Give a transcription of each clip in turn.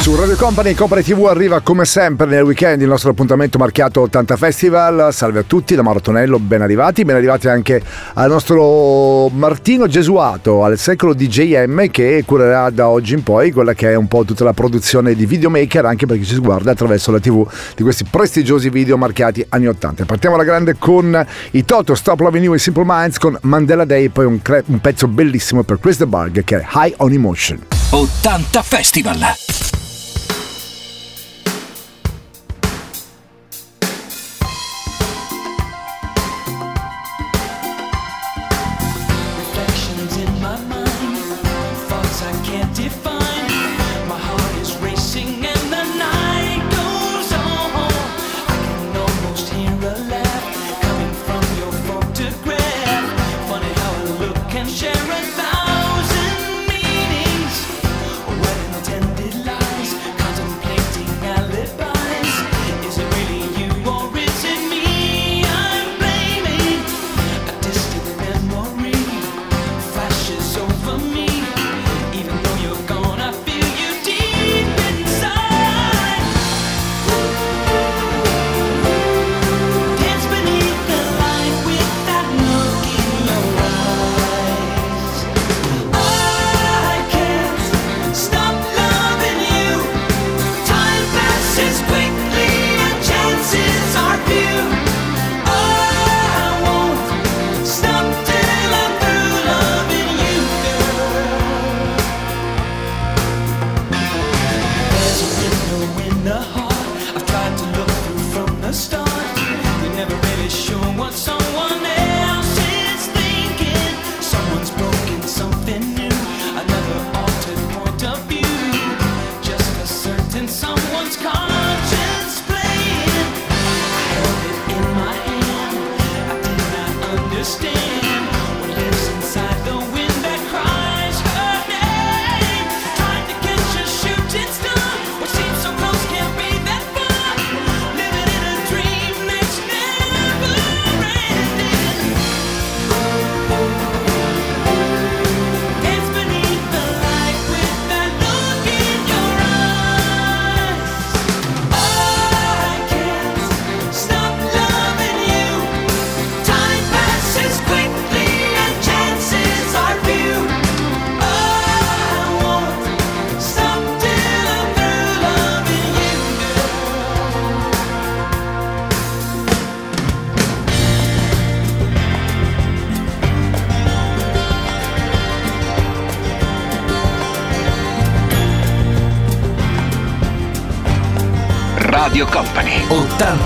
Su Radio Company Company TV arriva come sempre nel weekend il nostro appuntamento marchiato 80 Festival. Salve a tutti da Marotonello, ben arrivati, ben arrivati anche al nostro Martino Gesuato al secolo DJM che curerà da oggi in poi quella che è un po' tutta la produzione di videomaker anche per chi ci guarda attraverso la TV di questi prestigiosi video marchiati anni 80. Partiamo alla grande con i Toto Stop Loving You e Simple Minds con Mandela Day, poi un, cre- un pezzo bellissimo per Chris The Barg che è High on Emotion. 80 Festival.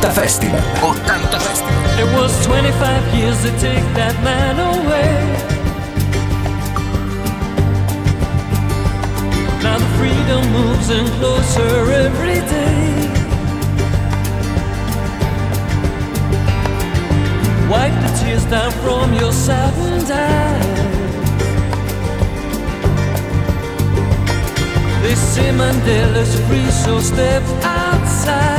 80 Festival. 80 Festival. It was 25 years to take that man away. Now the freedom moves in closer every day. Wipe the tears down from your saddened eyes. They say Mandela's free, so step outside.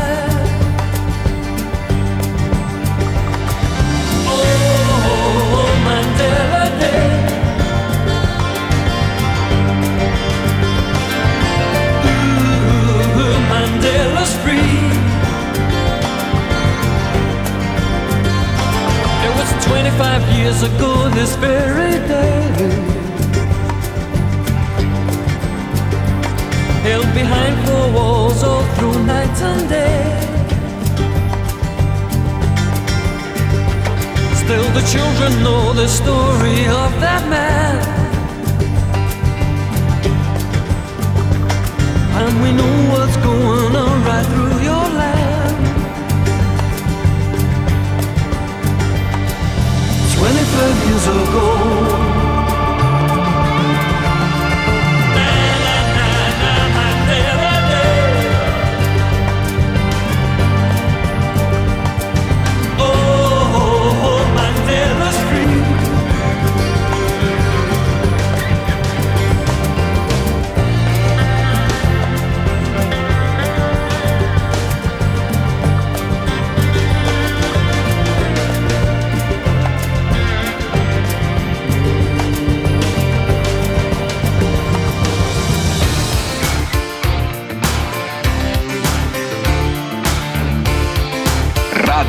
25 years ago this very day. Held behind four walls all through night and day. Still, the children know the story of that man. And we know what's going on right through your land. Years ago.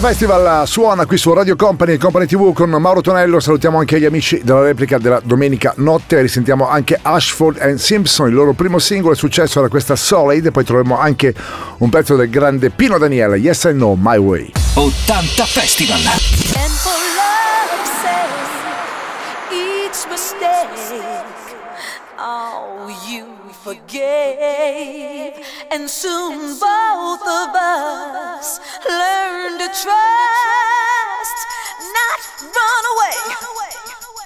80 Festival suona qui su Radio Company e Company TV con Mauro Tonello. Salutiamo anche gli amici della replica della domenica notte. Risentiamo anche Ashford and Simpson. Il loro primo singolo è successo era questa Solid. Poi troviamo anche un pezzo del grande Pino Daniele. Yes I know, my way. 80 Festival. And for love's sake, each mistake, oh, you forgave. And soon both of us learned to trust, not run away.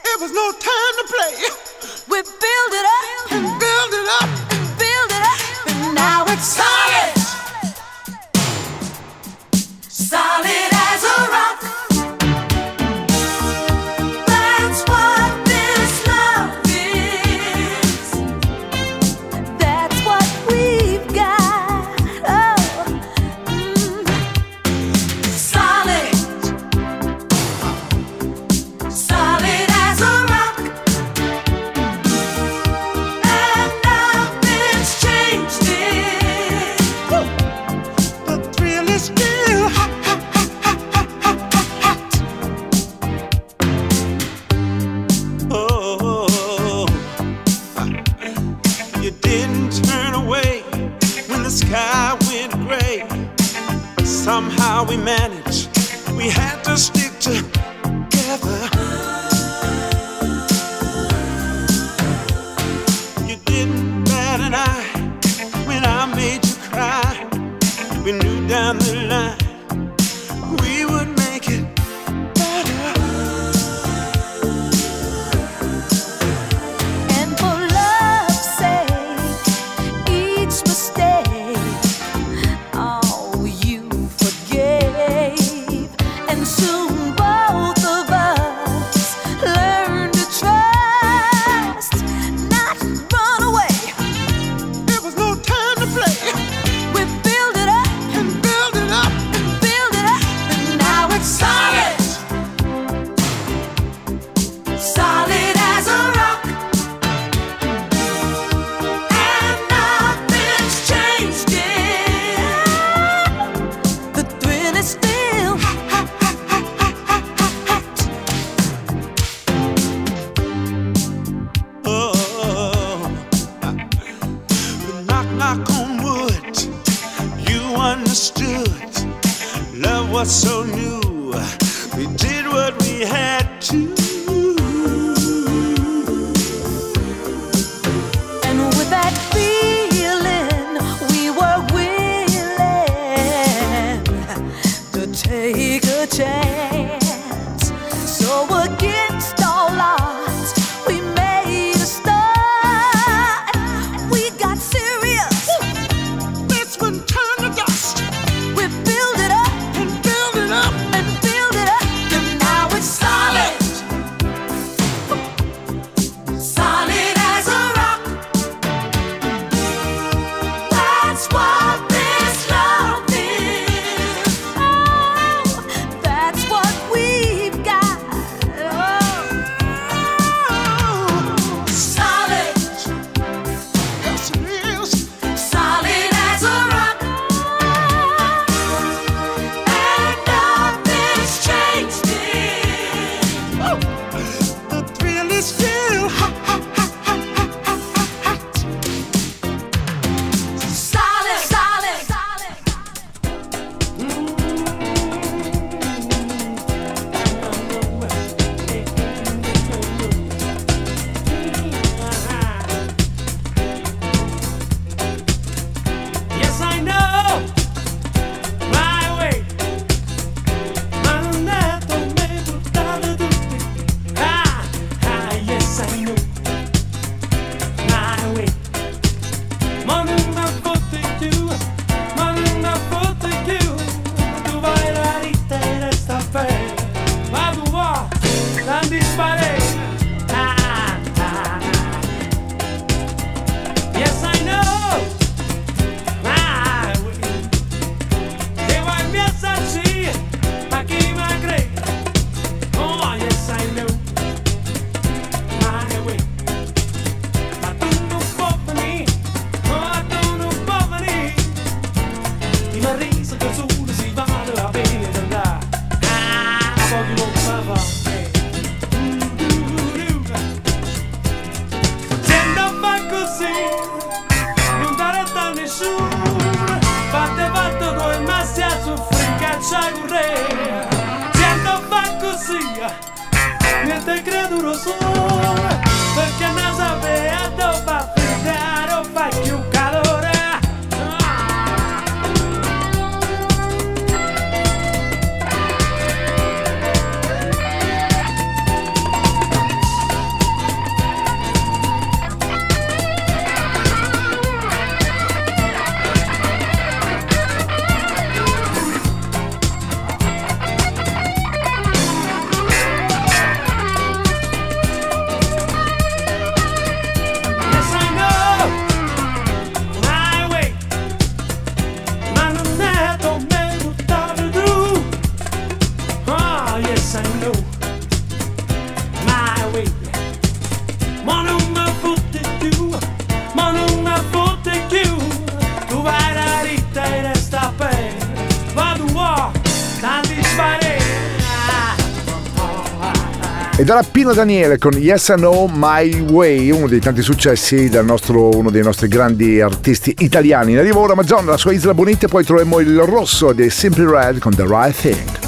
It was no time to play. We build it up and Build it up. and build it up, and now it's solid. Solid Somehow we managed. We had to stick together. understood. Love was so new. We did what we had to. Credo do. Ed era Pino Daniele con Yes I Know My Way, uno dei tanti successi del nostro, uno dei nostri grandi artisti italiani. In arrivo ora Mazzon, la sua isola Bonita, poi troviamo il rosso dei Simply Red con The Right Thing.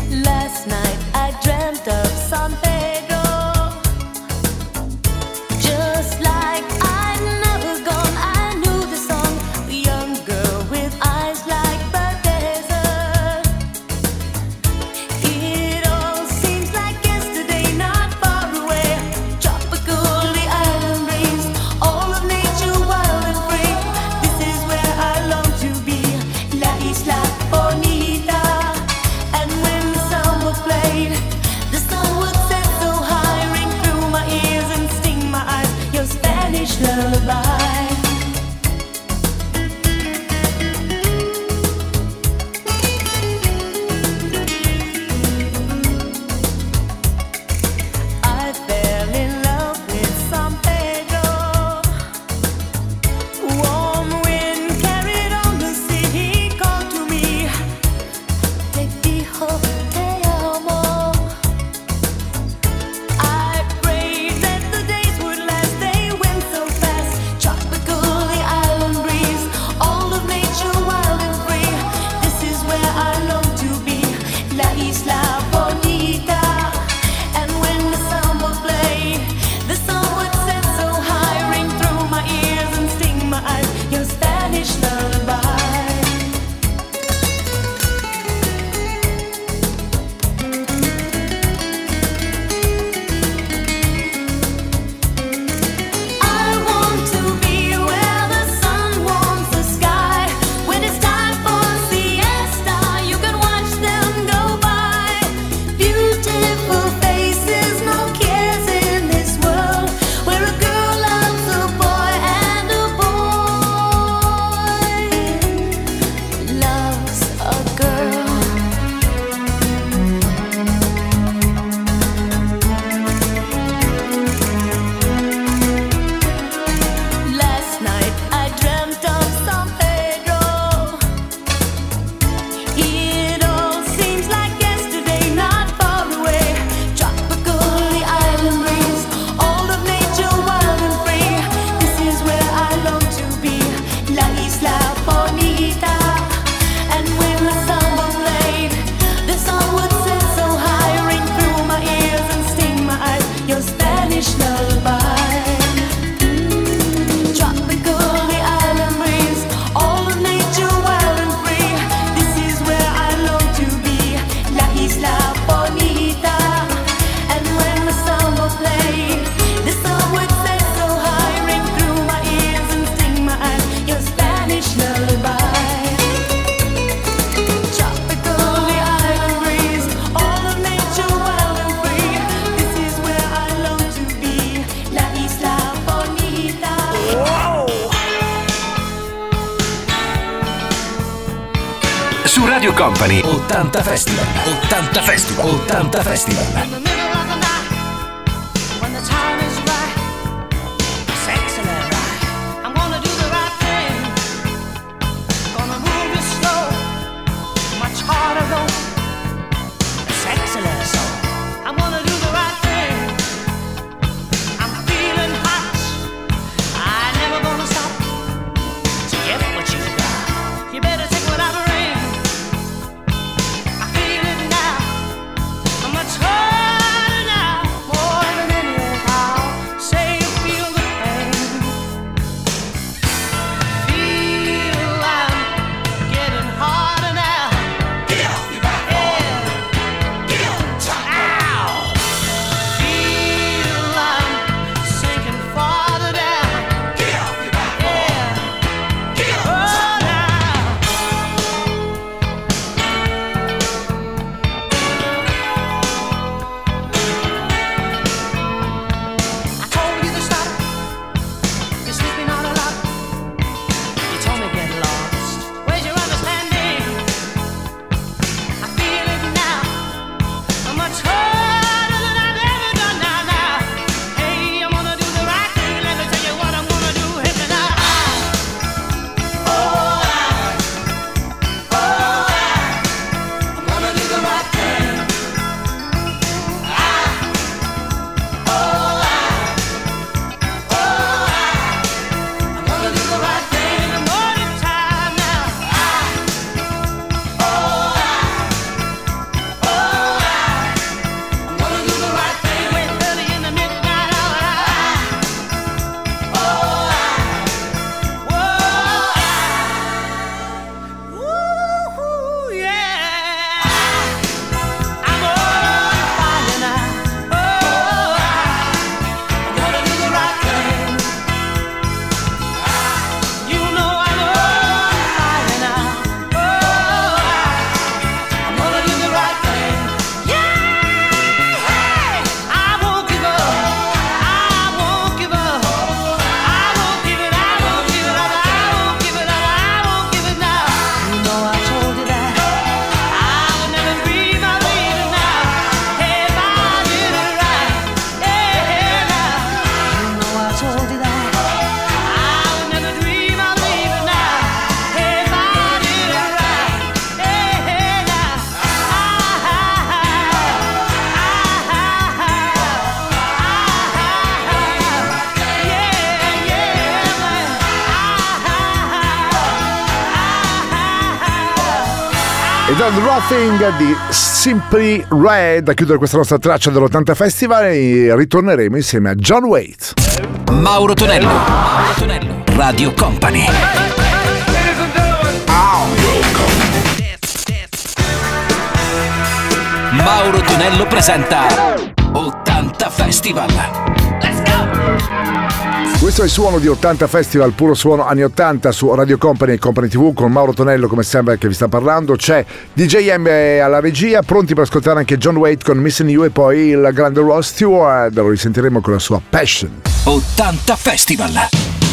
Fantafesti The Rothing di Simply Red a chiudere questa nostra traccia dell'80 Festival e ritorneremo insieme a John Waite. Mauro Tonello, Mauro Tonello, Radio Company. Mauro Tonello presenta 80 Festival. Questo è il suono di 80 Festival, puro suono anni 80 su Radio Company e Company TV con Mauro Tonello come sempre che vi sta parlando. C'è DJM eh, alla regia, pronti per ascoltare anche John Waite con Missing You e poi il grande Ross Stewart. Lo risentiremo con la sua Passion. 80 Festival.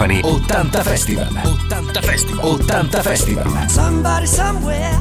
Company 80 Festival. 80 Festival. 80 Festival. Somebody somewhere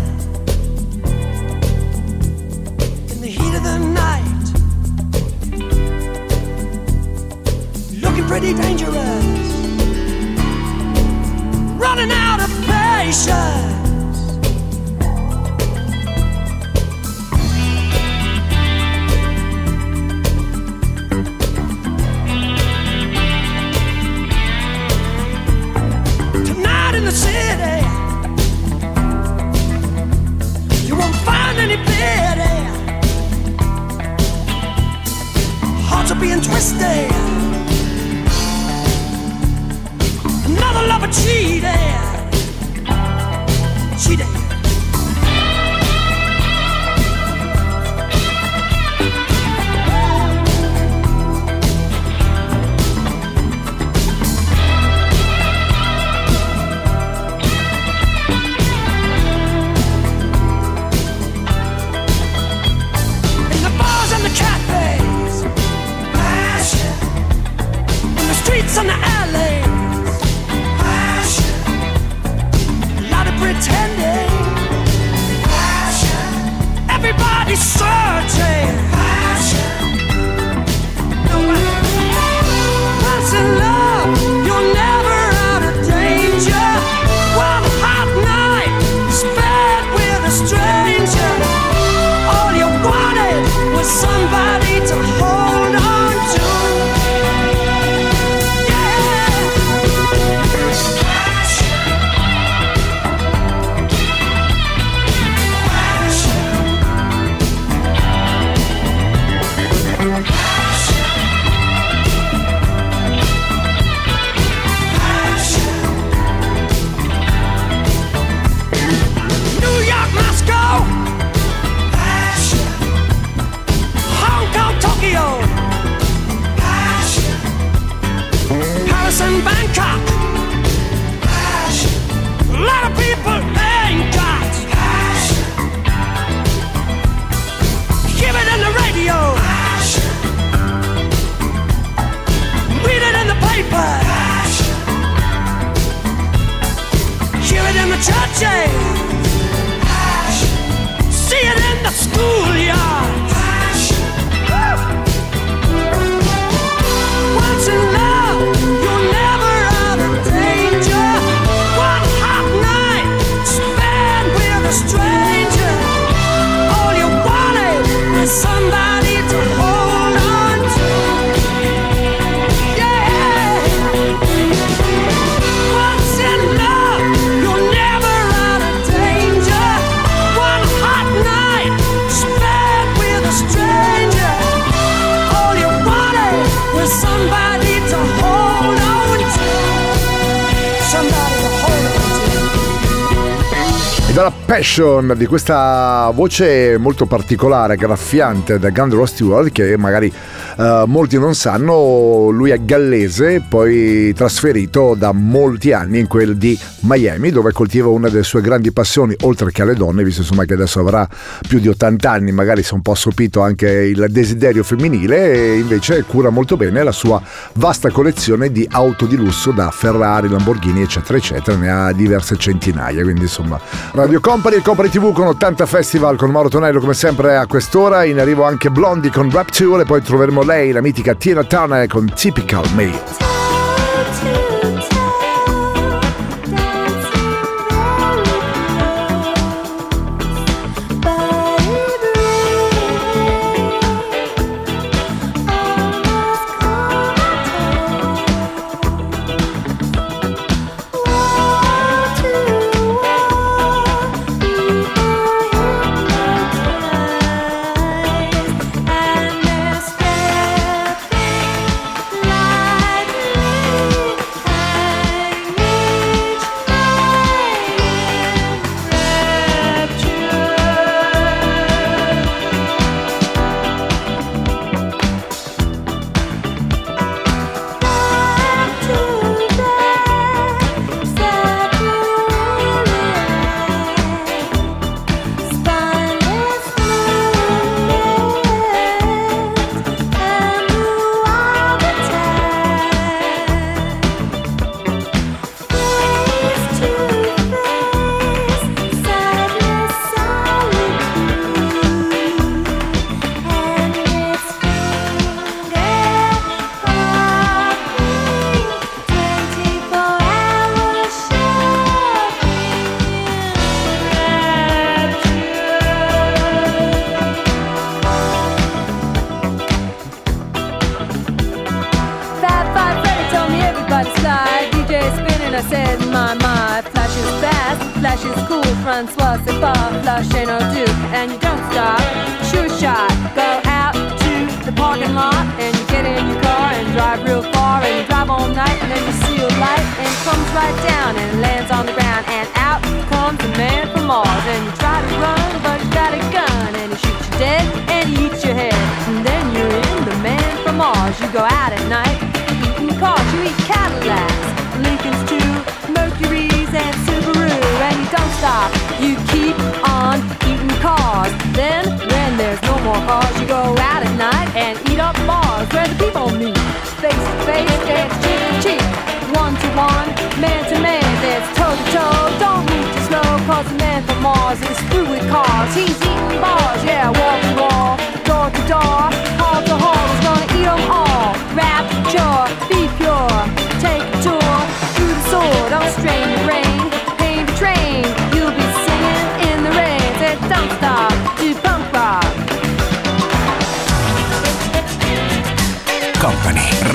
Passion di questa voce molto particolare, graffiante da Gandro Stewart che magari eh, molti non sanno, lui è gallese, poi trasferito da molti anni in quel di Miami dove coltiva una delle sue grandi passioni, oltre che alle donne, visto insomma che adesso avrà più di 80 anni, magari si è un po' assopito anche il desiderio femminile e invece cura molto bene la sua vasta collezione di auto di lusso da Ferrari, Lamborghini eccetera eccetera, ne ha diverse centinaia, quindi insomma Radio Company e Company TV con 80 Festival con Mauro Tonello come sempre a quest'ora, in arrivo anche Blondie con Rapture e poi troveremo lei, la mitica Tina Turner con Typical Me. Go out at night eating cars. You eat Cadillacs, Lincolns too, Mercuries and Subaru, and you don't stop. You keep on eating cars. Then, when there's no more cars, you go out at night and eat up bars where the people meet. Face to face, dance cheek to cheek, one to one, man to man, dance toe to toe. Don't move too slow, cause the man from Mars is through with cars. He's eating bars, yeah, wall to wall, door to door,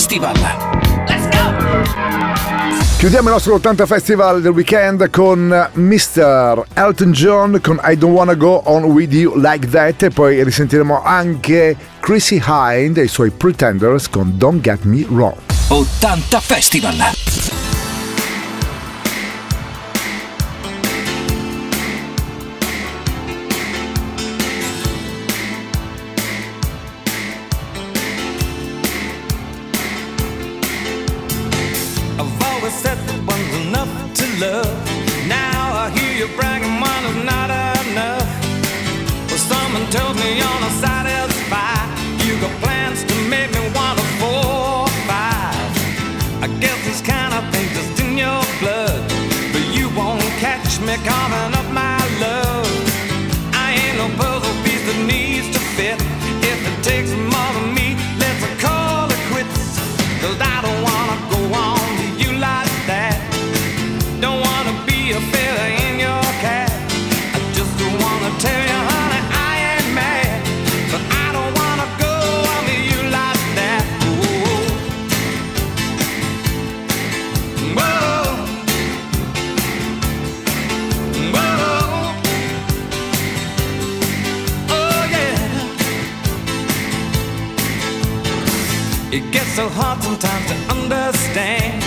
Festival. Let's go! Chiudiamo il nostro 80 Festival del weekend con Mr. Elton John con I Don't Wanna Go On With You Like That e poi risentiremo anche Chrissy Hind e i suoi Pretenders con Don't Get Me Wrong. 80 Festival! so hard sometimes to understand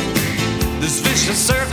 this vicious circle.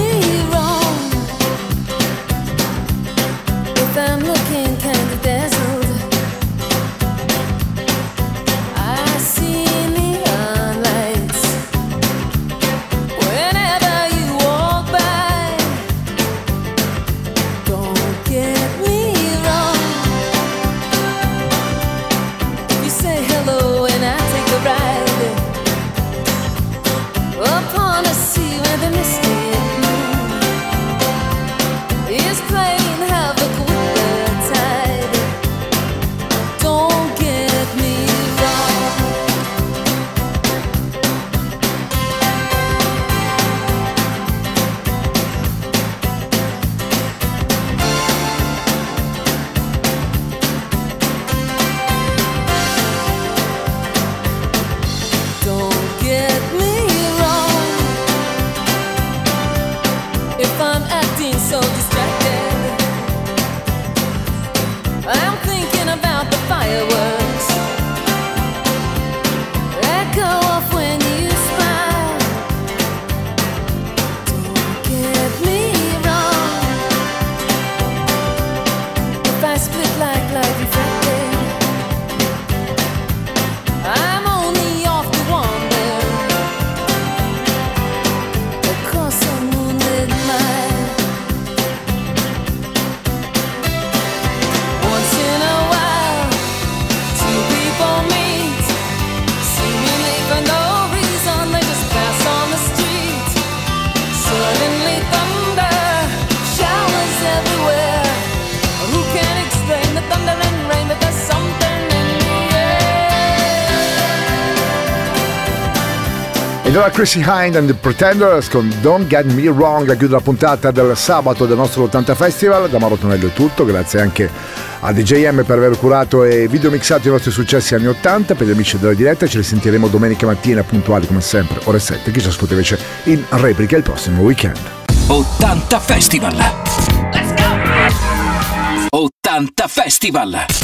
Ed ora Chrissy Hind and the Pretenders con Don't Get Me Wrong a chiudere la puntata del sabato del nostro 80 Festival. Da Mauro Tonello è tutto, grazie anche a DJM per aver curato e videomixato i nostri successi anni 80. Per gli amici della diretta ci risentiremo domenica mattina puntuali come sempre, ore 7. Chi ci ascolta invece in replica il prossimo weekend. 80 Festival! Let's go! 80 Festival!